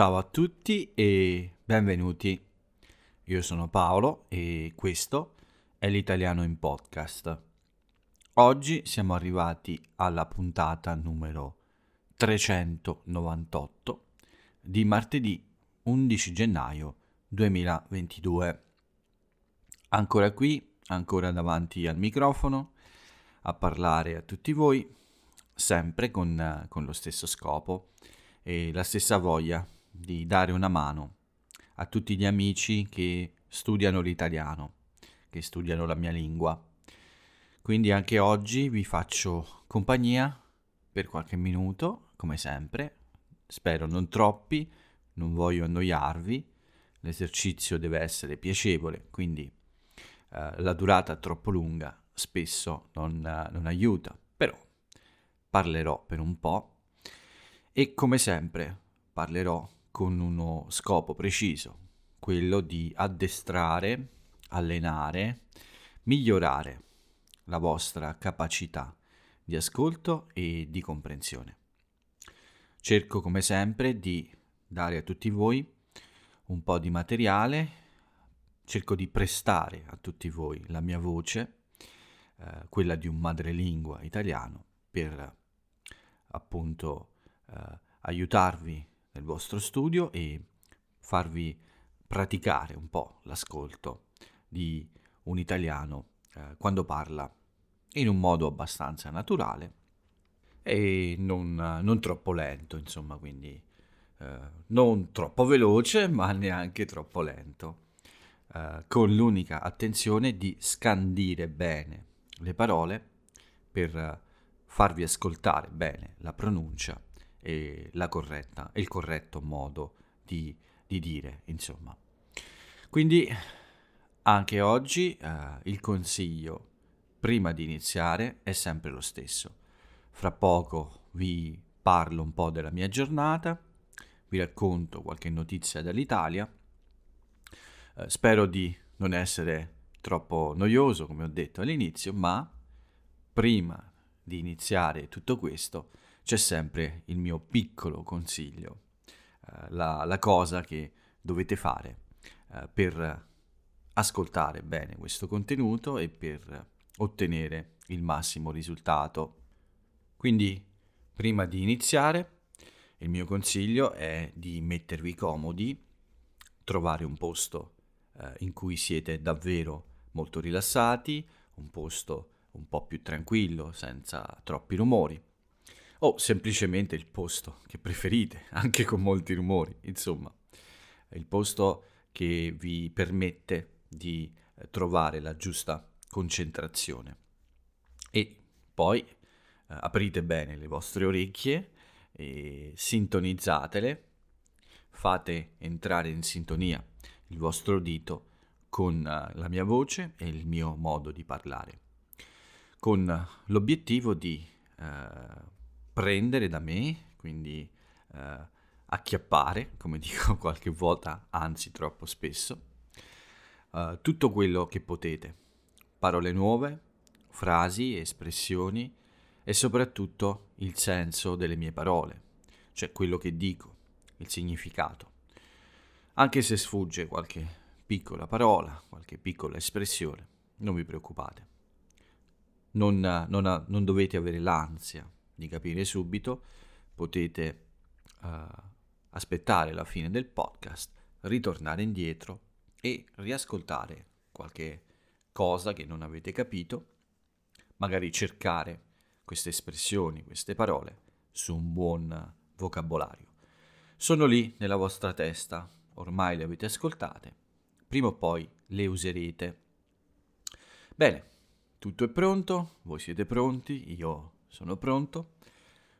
Ciao a tutti e benvenuti. Io sono Paolo e questo è l'italiano in podcast. Oggi siamo arrivati alla puntata numero 398 di martedì 11 gennaio 2022. Ancora qui, ancora davanti al microfono, a parlare a tutti voi, sempre con, con lo stesso scopo e la stessa voglia di dare una mano a tutti gli amici che studiano l'italiano, che studiano la mia lingua. Quindi anche oggi vi faccio compagnia per qualche minuto, come sempre. Spero non troppi, non voglio annoiarvi. L'esercizio deve essere piacevole, quindi eh, la durata troppo lunga spesso non, non aiuta, però parlerò per un po' e come sempre parlerò con uno scopo preciso, quello di addestrare, allenare, migliorare la vostra capacità di ascolto e di comprensione. Cerco come sempre di dare a tutti voi un po' di materiale, cerco di prestare a tutti voi la mia voce, eh, quella di un madrelingua italiano, per appunto eh, aiutarvi nel vostro studio e farvi praticare un po' l'ascolto di un italiano eh, quando parla in un modo abbastanza naturale e non, non troppo lento, insomma, quindi eh, non troppo veloce ma neanche troppo lento, eh, con l'unica attenzione di scandire bene le parole per farvi ascoltare bene la pronuncia e la corretta, il corretto modo di, di dire, insomma. Quindi anche oggi eh, il consiglio prima di iniziare è sempre lo stesso. Fra poco vi parlo un po' della mia giornata, vi racconto qualche notizia dall'Italia. Eh, spero di non essere troppo noioso, come ho detto all'inizio, ma prima di iniziare tutto questo c'è sempre il mio piccolo consiglio, eh, la, la, cosa che dovete fare eh, per ascoltare bene questo contenuto e per ottenere il massimo risultato. Quindi, prima di iniziare, il mio consiglio è di mettervi comodi, trovare un posto eh, in cui siete davvero molto rilassati, un posto un po' più tranquillo, senza troppi rumori o semplicemente il posto che preferite, anche con molti rumori, insomma, il posto che vi permette di eh, trovare la giusta concentrazione. E poi eh, aprite bene le vostre orecchie e sintonizzatele, fate entrare in sintonia il vostro udito con uh, la mia voce e il mio modo di parlare, con l'obiettivo di uh, prendere da me, quindi eh, acchiappare, come dico qualche volta, anzi troppo spesso, eh, tutto quello che potete. Parole nuove, frasi, espressioni e soprattutto il senso delle mie parole, cioè quello che dico, il significato. Anche se sfugge qualche piccola parola, qualche piccola espressione, non vi preoccupate. Non, non, non dovete avere l'ansia di capire subito, potete uh, aspettare la fine del podcast, ritornare indietro e riascoltare qualche cosa che non avete capito, magari cercare queste espressioni, queste parole su un buon vocabolario. Sono lì nella vostra testa, ormai le avete ascoltate, prima o poi le userete. Bene, tutto è pronto, voi siete pronti, io sono pronto.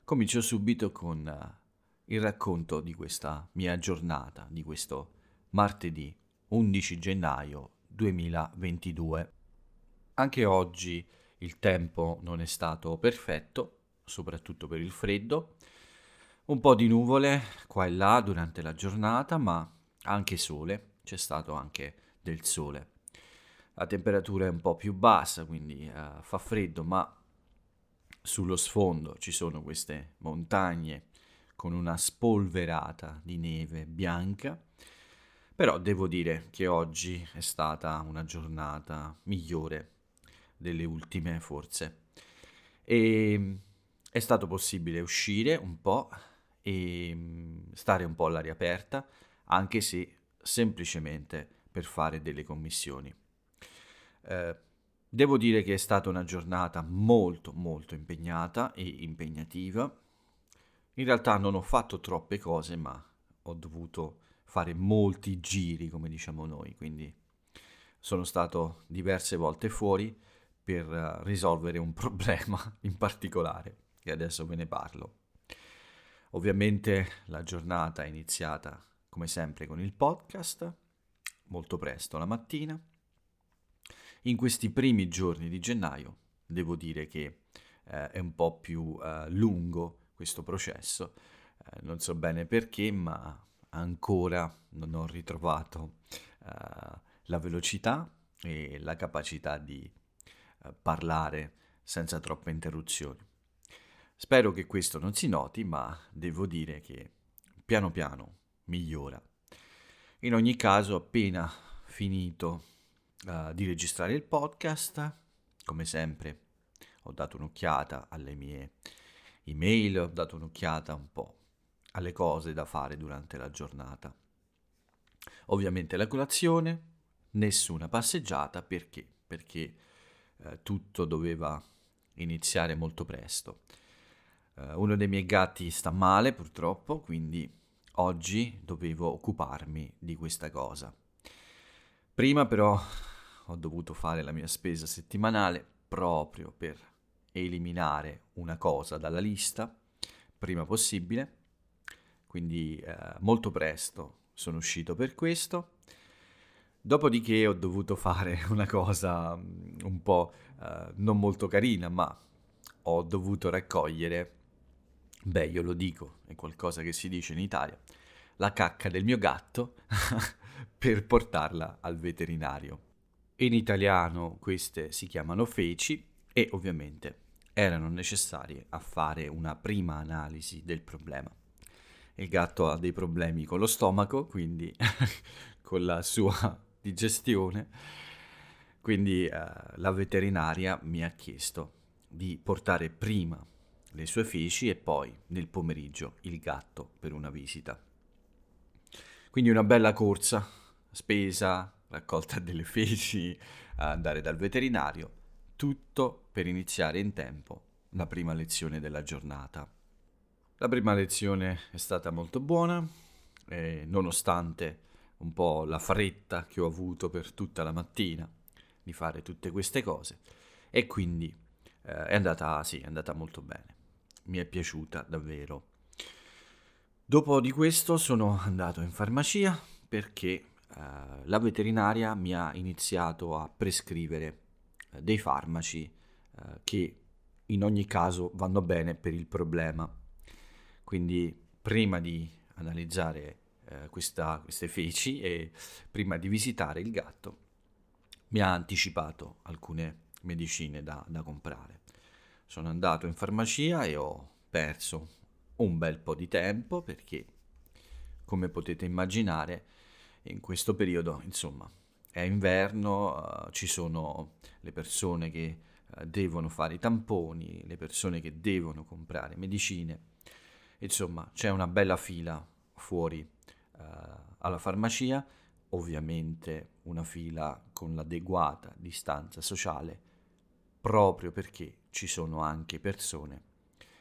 Comincio subito con uh, il racconto di questa mia giornata, di questo martedì 11 gennaio 2022. Anche oggi il tempo non è stato perfetto, soprattutto per il freddo. Un po' di nuvole qua e là durante la giornata, ma anche sole, c'è stato anche del sole. La temperatura è un po' più bassa, quindi uh, fa freddo, ma sullo sfondo ci sono queste montagne con una spolverata di neve bianca, però devo dire che oggi è stata una giornata migliore delle ultime forse. E è stato possibile uscire un po' e mm, stare un po' all'aria aperta, anche se semplicemente per fare delle commissioni. Eh, devo dire che è stata una giornata molto molto impegnata e impegnativa. In realtà non ho fatto troppe cose, ma ho dovuto fare molti giri, come diciamo noi, quindi sono stato diverse volte fuori per eh, risolvere un problema in particolare, e adesso ve ne parlo. Ovviamente la giornata è iniziata come sempre con il podcast, molto presto la mattina. In questi primi giorni di gennaio devo dire che eh, è un po' più eh, lungo questo processo, eh, non so bene perché, ma ancora non ho ritrovato eh, la velocità e la capacità di eh, parlare senza troppe interruzioni. Spero che questo non si noti, ma devo dire che piano piano migliora. In ogni caso, appena finito uh, di registrare il podcast, come sempre ho dato un'occhiata alle mie email, ho dato un'occhiata un po' alle cose da fare durante la giornata. Ovviamente la colazione, nessuna passeggiata perché? Perché eh, tutto doveva iniziare molto presto. Uh, uno dei miei gatti sta male purtroppo, quindi oggi dovevo occuparmi di questa cosa. Prima però ho dovuto fare la mia spesa settimanale proprio per eliminare una cosa dalla lista prima possibile, quindi eh, molto presto sono uscito per questo. Dopodiché ho dovuto fare una cosa mm, un po' eh, non molto carina, ma ho dovuto raccogliere beh, io lo dico, è qualcosa che si dice in Italia, la cacca del mio gatto per portarla al veterinario. In italiano queste si chiamano feci e ovviamente erano necessarie a fare una prima analisi del problema. Il gatto ha dei problemi con lo stomaco, quindi con la sua digestione, quindi eh, la veterinaria mi ha chiesto di portare prima le sue feci e poi nel pomeriggio il gatto per una visita. Quindi una bella corsa, spesa, raccolta delle feci, andare dal veterinario, tutto per iniziare in tempo la prima lezione della giornata. La prima lezione è stata molto buona, eh, nonostante un po' la fretta che ho avuto per tutta la mattina di fare tutte queste cose e quindi eh, è andata, sì, è andata molto bene mi è piaciuta davvero. Dopo di questo sono andato in farmacia perché eh, la veterinaria mi ha iniziato a prescrivere eh, dei farmaci eh, che in ogni caso vanno bene per il problema. Quindi prima di analizzare questa, queste feci e prima di visitare il gatto mi ha anticipato alcune medicine da, da comprare. Sono andato in farmacia e ho perso un bel po' di tempo perché, come potete immaginare, in questo periodo, insomma, è inverno, uh, ci sono le persone che uh, devono fare i tamponi, le persone che devono comprare medicine. Insomma, c'è una bella fila fuori uh, alla farmacia, ovviamente una fila con l'adeguata distanza sociale, proprio perché ci sono anche persone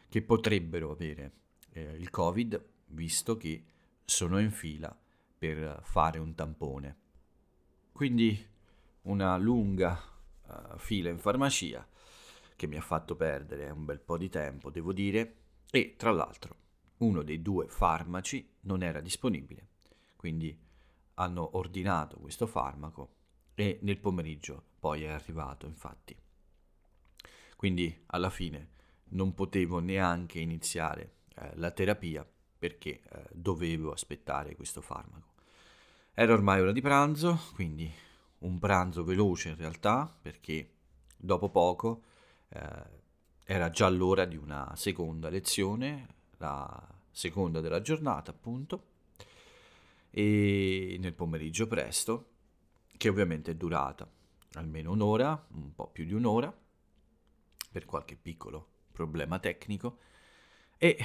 che potrebbero avere eh, il Covid visto che sono in fila per fare un tampone. Quindi una lunga uh, fila in farmacia che mi ha fatto perdere un bel po' di tempo, devo dire, e tra l'altro uno dei due farmaci non era disponibile, quindi hanno ordinato questo farmaco e nel pomeriggio poi è arrivato, infatti. Quindi alla fine non potevo neanche iniziare eh, la terapia perché eh, dovevo aspettare questo farmaco. Era ormai ora di pranzo, quindi un pranzo veloce in realtà perché dopo poco eh, era già l'ora di una seconda lezione, la seconda della giornata, appunto, e nel pomeriggio presto, che ovviamente è durata almeno un'ora, un po' più di un'ora, per qualche piccolo problema tecnico, e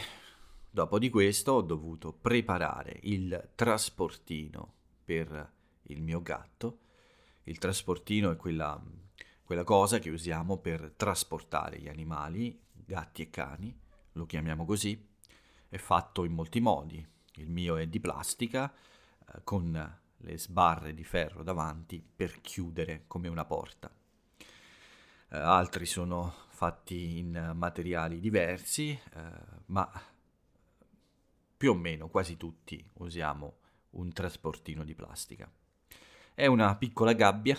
dopo di questo ho dovuto preparare il trasportino per il mio gatto. Il trasportino è quella, quella cosa che usiamo per trasportare gli animali, gatti e cani, lo chiamiamo così, è fatto in molti modi. Il mio è di plastica, eh, con le sbarre di ferro davanti per chiudere come una porta. Eh, altri sono fatti in materiali diversi, eh, ma più o meno quasi tutti usiamo un trasportino di plastica. È una piccola gabbia,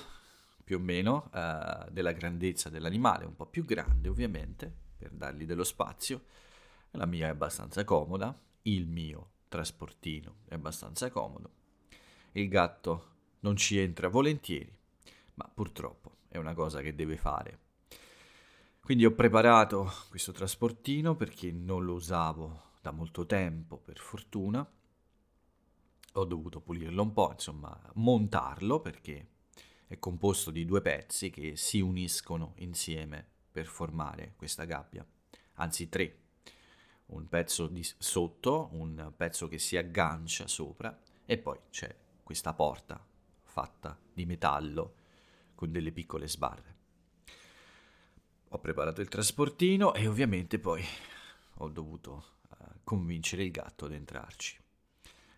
più o meno, eh, della grandezza dell'animale, un po' più grande ovviamente, per dargli dello spazio. La mia è abbastanza comoda, il mio trasportino è abbastanza comodo il gatto non ci entra volentieri, ma purtroppo è una cosa che deve fare. Quindi ho preparato questo trasportino perché non lo usavo da molto tempo, per fortuna. Ho dovuto pulirlo un po', insomma, montarlo perché è composto di due pezzi che si uniscono insieme per formare questa gabbia, anzi tre. Un pezzo di sotto, un pezzo che si aggancia sopra e poi c'è questa porta fatta di metallo con delle piccole sbarre. Ho preparato il trasportino e ovviamente poi ho dovuto uh, convincere il gatto ad entrarci.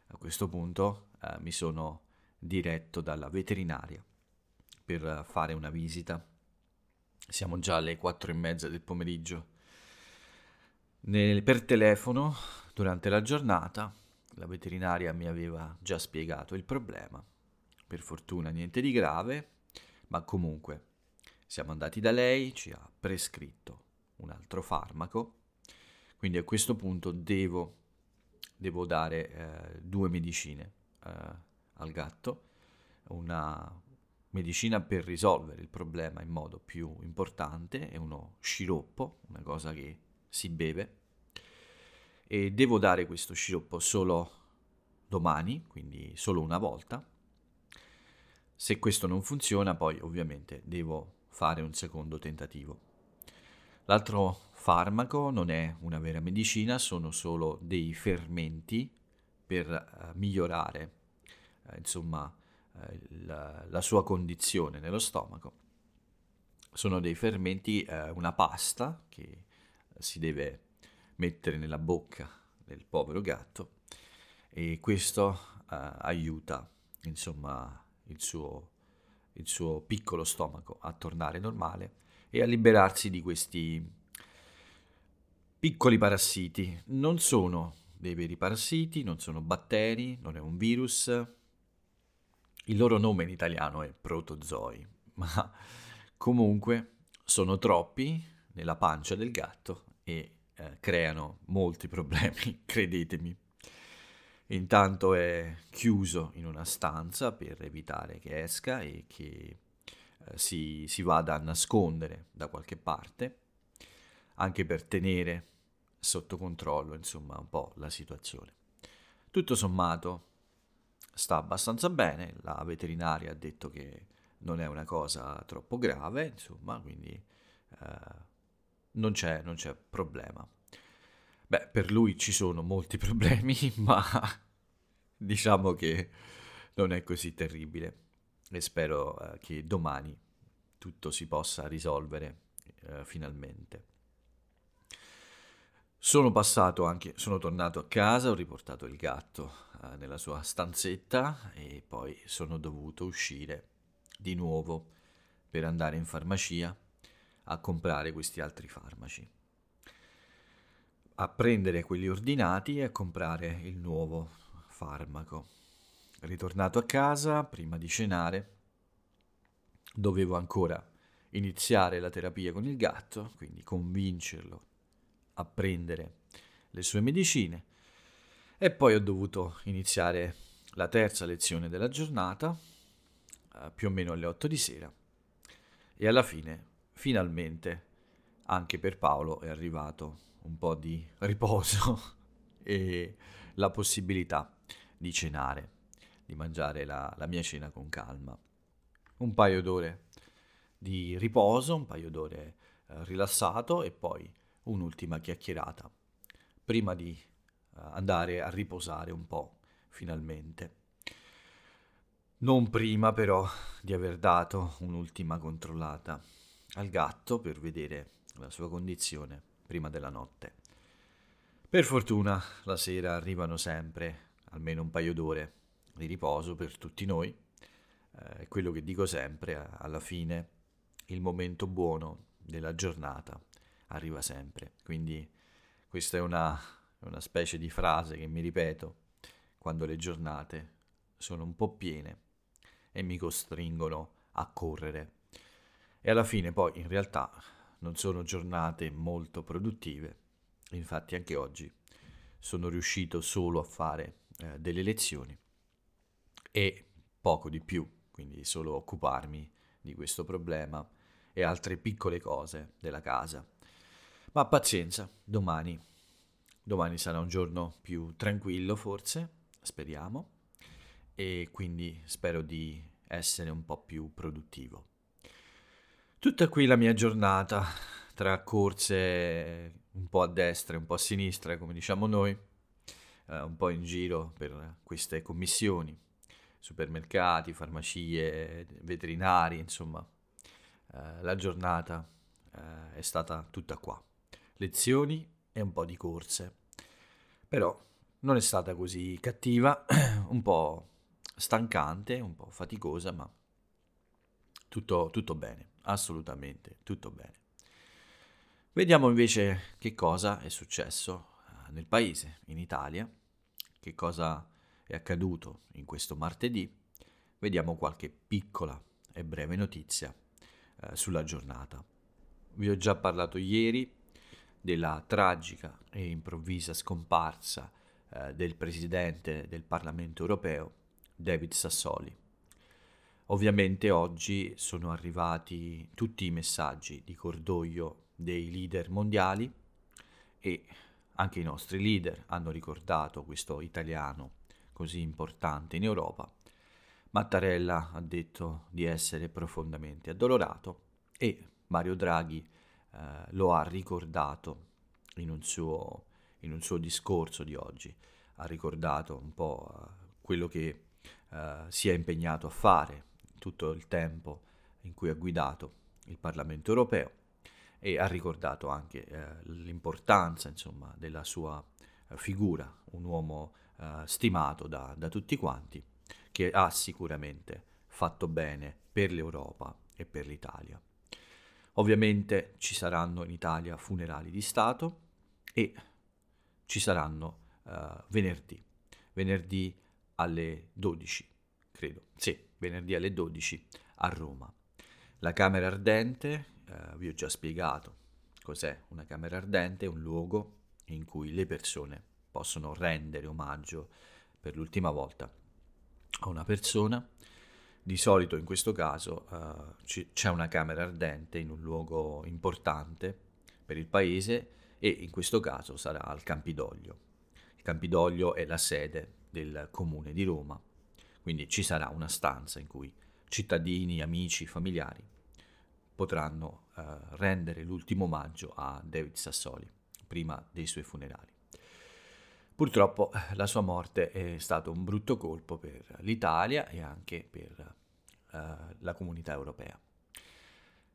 A questo punto uh, mi sono diretto dalla veterinaria per fare una visita. Siamo già alle quattro e mezza del pomeriggio. Nel, per telefono, durante la giornata, la veterinaria mi aveva già spiegato il problema. Per fortuna niente di grave, ma comunque siamo andati da lei, ci ha prescritto un altro farmaco, quindi a questo punto devo, devo dare eh, due medicine eh, al gatto, una medicina per risolvere il problema in modo più importante è uno sciroppo, una cosa che si beve e devo dare questo sciroppo solo domani, quindi solo una volta. Se questo non funziona, poi ovviamente devo fare un secondo tentativo. L'altro farmaco non è una vera medicina, sono solo dei fermenti per uh, migliorare uh, insomma, uh, la, la, sua condizione nello stomaco. Sono dei fermenti, una pasta che si deve mettere nella bocca del povero gatto e questo aiuta insomma il suo, il suo piccolo stomaco a tornare normale e a liberarsi di questi piccoli parassiti. Non sono dei veri parassiti, non sono batteri, non è un virus. Il loro nome in italiano è protozoi, ma comunque sono troppi nella pancia del gatto e eh, creano molti problemi, credetemi. Intanto è chiuso in una stanza per evitare che esca e che eh, si, si vada a nascondere da qualche parte, anche per tenere sotto controllo, insomma, un po' la situazione. Tutto sommato sta abbastanza bene, la veterinaria ha detto che non è una cosa troppo grave, insomma, quindi eh, non c'è, non c'è problema. Beh, per lui ci sono molti problemi, ma diciamo che non è così terribile e spero eh, che domani tutto si possa risolvere eh, finalmente. Sono passato anche, sono tornato a casa, ho riportato il gatto eh, nella sua stanzetta e poi sono dovuto uscire di nuovo per andare in farmacia a comprare questi altri farmaci, a prendere quelli ordinati e a comprare il nuovo farmaco. Ritornato a casa, prima di cenare, dovevo ancora iniziare la terapia con il gatto, quindi convincerlo a prendere le sue medicine e poi ho dovuto iniziare la terza lezione della giornata, eh, più o meno alle 8 di sera, e alla fine finalmente anche per Paolo è arrivato un po' di riposo e la possibilità di cenare, di mangiare la, la mia cena con calma. Un paio d'ore di riposo, un paio d'ore eh, rilassato e poi un'ultima chiacchierata prima di eh, andare a riposare un po' finalmente. Non prima però di aver dato un'ultima controllata al gatto per vedere la sua condizione prima della notte. Per fortuna la sera arrivano sempre almeno un paio d'ore di riposo per tutti noi. Eh, quello che dico sempre, alla fine il momento buono della giornata arriva sempre. Quindi questa è una, una specie di frase che mi ripeto quando le giornate sono un po' piene e mi costringono a correre. E alla fine poi in realtà non sono giornate molto produttive. Infatti anche oggi sono riuscito solo a fare eh, delle lezioni e poco di più, quindi solo occuparmi di questo problema e altre piccole cose della casa. Ma pazienza, domani. Domani sarà un giorno più tranquillo forse, speriamo, e quindi spero di essere un po' più produttivo. Tutta qui la mia giornata, tra corse un po' a destra e un po' a sinistra, come diciamo noi, eh, un po' in giro per queste commissioni, supermercati, farmacie, veterinari, insomma, eh, la giornata eh, è stata tutta qua. Lezioni e un po' di corse. Però non è stata così cattiva, un po' stancante, un po' faticosa, ma tutto, tutto bene, assolutamente tutto bene. Vediamo invece che cosa è successo eh, nel paese, in Italia, che cosa è accaduto in questo martedì. Vediamo qualche piccola e breve notizia eh, sulla giornata. Vi ho già parlato ieri della tragica e improvvisa scomparsa eh, del presidente del Parlamento europeo, David Sassoli. Ovviamente oggi sono arrivati tutti i messaggi di cordoglio dei leader mondiali e anche i nostri leader hanno ricordato questo italiano così importante in Europa Mattarella ha detto di essere profondamente addolorato e Mario Draghi eh, lo ha ricordato in un, suo, in un, suo, discorso di oggi, ha ricordato un po' eh, quello che eh, si è impegnato a fare tutto il tempo in cui ha guidato il Parlamento europeo e ha ricordato anche eh, l'importanza insomma, della sua eh, figura, un uomo stimato da, da tutti quanti che ha sicuramente fatto bene per l'Europa e per l'Italia. Ovviamente ci saranno in Italia funerali di Stato e ci saranno uh, venerdì, venerdì alle 12, credo, sì, venerdì alle 12 a Roma. La Camera Ardente, uh, vi ho già spiegato cos'è una Camera Ardente, un luogo in cui le persone possono rendere omaggio per l'ultima volta a una persona. Di solito in questo caso uh, c'è una camera ardente in un luogo importante per il paese e in questo caso sarà al Campidoglio. Il Campidoglio è la sede del comune di Roma, quindi ci sarà una stanza in cui cittadini, amici, familiari potranno uh, rendere l'ultimo omaggio a David Sassoli prima dei suoi funerali. Purtroppo eh, la sua morte è stato un brutto colpo per l'Italia e anche per uh, la comunità europea.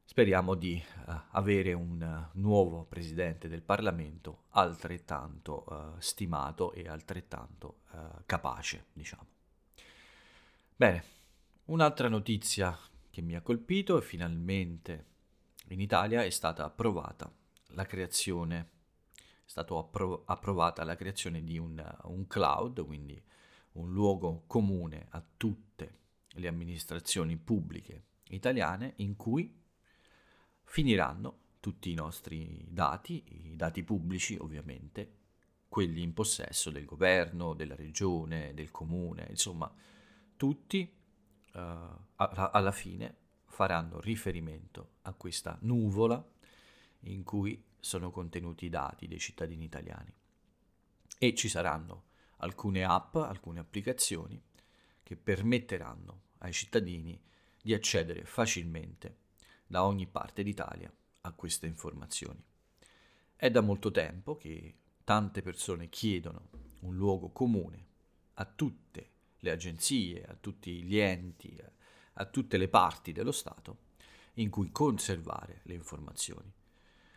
Speriamo di uh, avere un uh, nuovo presidente del Parlamento altrettanto stimato e altrettanto capace, diciamo. Bene, un'altra notizia che mi ha colpito è finalmente in Italia è stata approvata la creazione stata appro- approvata la creazione di un, un cloud, quindi un luogo comune a tutte le amministrazioni pubbliche italiane in cui finiranno tutti i nostri dati, i dati pubblici ovviamente, quelli in possesso del governo, della regione, del comune, insomma, tutti uh, alla fine faranno riferimento a questa nuvola in cui sono contenuti i dati dei cittadini italiani. e ci saranno alcune app, alcune applicazioni che permetteranno ai cittadini di accedere facilmente da ogni parte d'Italia a queste informazioni. È da molto tempo che tante persone chiedono un luogo comune a tutte le agenzie, a tutti gli enti, a tutte le parti dello Stato in cui conservare le informazioni.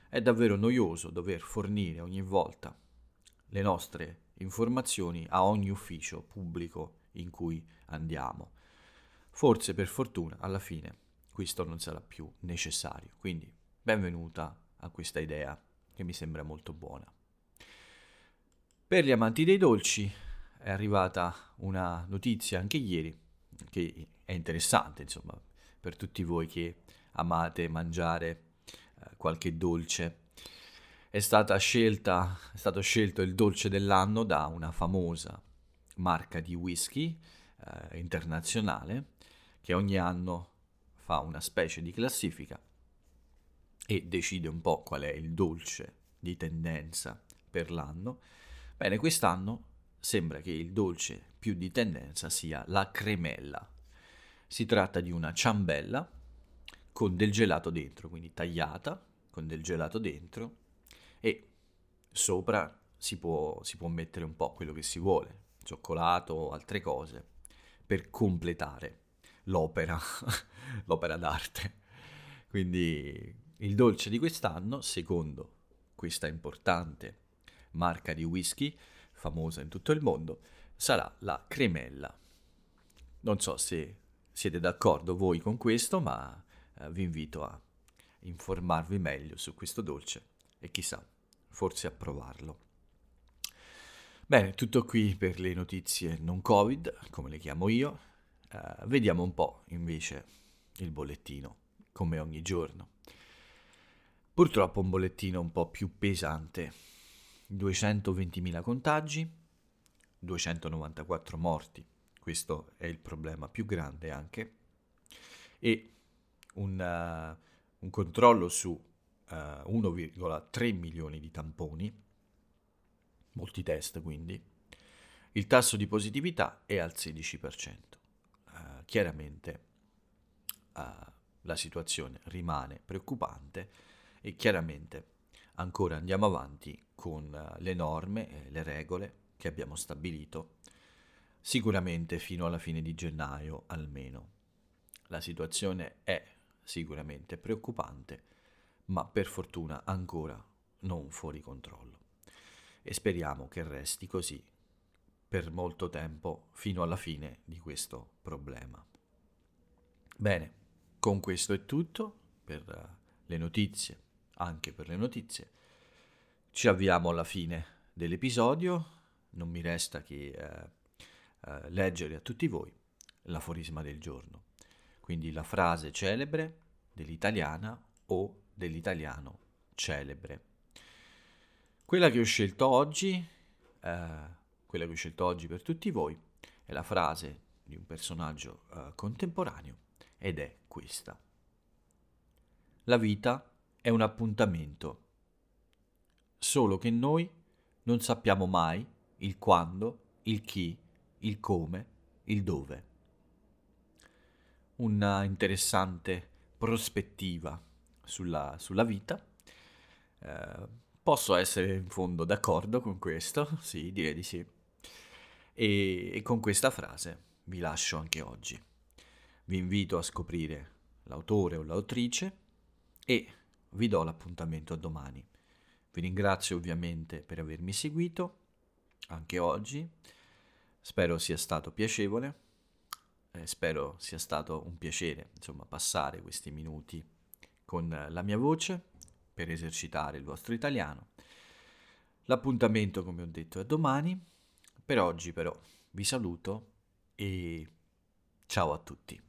È davvero noioso dover fornire ogni volta le nostre informazioni a ogni ufficio pubblico in cui andiamo. Forse per fortuna alla fine questo non sarà più necessario, quindi benvenuta a questa idea che mi sembra molto buona. Per gli amanti dei dolci è arrivata una notizia anche ieri che è interessante, insomma, per tutti voi che amate mangiare eh, qualche dolce. È, scelta, è stato scelto il dolce dell'anno da una famosa marca di whisky eh, internazionale che ogni anno fa una specie di classifica e decide un po' qual è il dolce di tendenza per l'anno. Bene, quest'anno sembra che il dolce più di tendenza sia la cremella. Si tratta di una ciambella con del gelato dentro, quindi tagliata con del gelato dentro e sopra si può, si può mettere un po' quello che si vuole, cioccolato o altre cose, per completare l'opera, l'opera d'arte. Quindi il dolce di quest'anno, secondo questa importante marca di whisky, famosa in tutto il mondo, sarà la cremella. Non so se siete d'accordo voi con questo, ma eh, vi invito a informarvi meglio su questo dolce e chissà, forse a provarlo. Bene, tutto qui per le notizie non Covid, come le chiamo io. Eh, vediamo un po' invece il bollettino, come ogni giorno. Purtroppo un bollettino un po' più pesante. 220.000 contagi, 294 morti. Questo è il problema più grande anche. E un, uh, un controllo su uh, eh, 1,3 milioni di tamponi, molti test quindi, il tasso di positività è al 16%. Uh, eh, chiaramente la situazione rimane preoccupante e chiaramente ancora andiamo avanti con le norme e le regole che abbiamo stabilito, sicuramente fino alla fine di gennaio almeno. La situazione è sicuramente preoccupante, ma per fortuna ancora non fuori controllo. E speriamo che resti così per molto tempo fino alla fine di questo problema. Bene, con questo è tutto per eh, le notizie, anche per le notizie. Ci avviamo alla fine dell'episodio, non mi resta che eh, eh, leggere a tutti voi l'aforisma del giorno quindi la frase celebre dell'italiana o dell'italiano celebre. Quella che ho scelto oggi, eh, quella che ho scelto oggi per tutti voi, è la frase di un personaggio eh, contemporaneo ed è questa. La vita è un appuntamento, solo che noi non sappiamo mai il quando, il chi, il come, il dove una interessante prospettiva sulla, sulla vita. Eh, posso essere in fondo d'accordo con questo, sì, direi di sì. E, e con questa frase vi lascio anche oggi. Vi invito a scoprire l'autore o l'autrice e vi do l'appuntamento a domani. Vi ringrazio ovviamente per avermi seguito anche oggi. Spero sia stato piacevole eh, spero sia stato un piacere, insomma, passare questi minuti con la mia voce per esercitare il vostro italiano. L'appuntamento, come ho detto, è domani. Per oggi però vi saluto e ciao a tutti.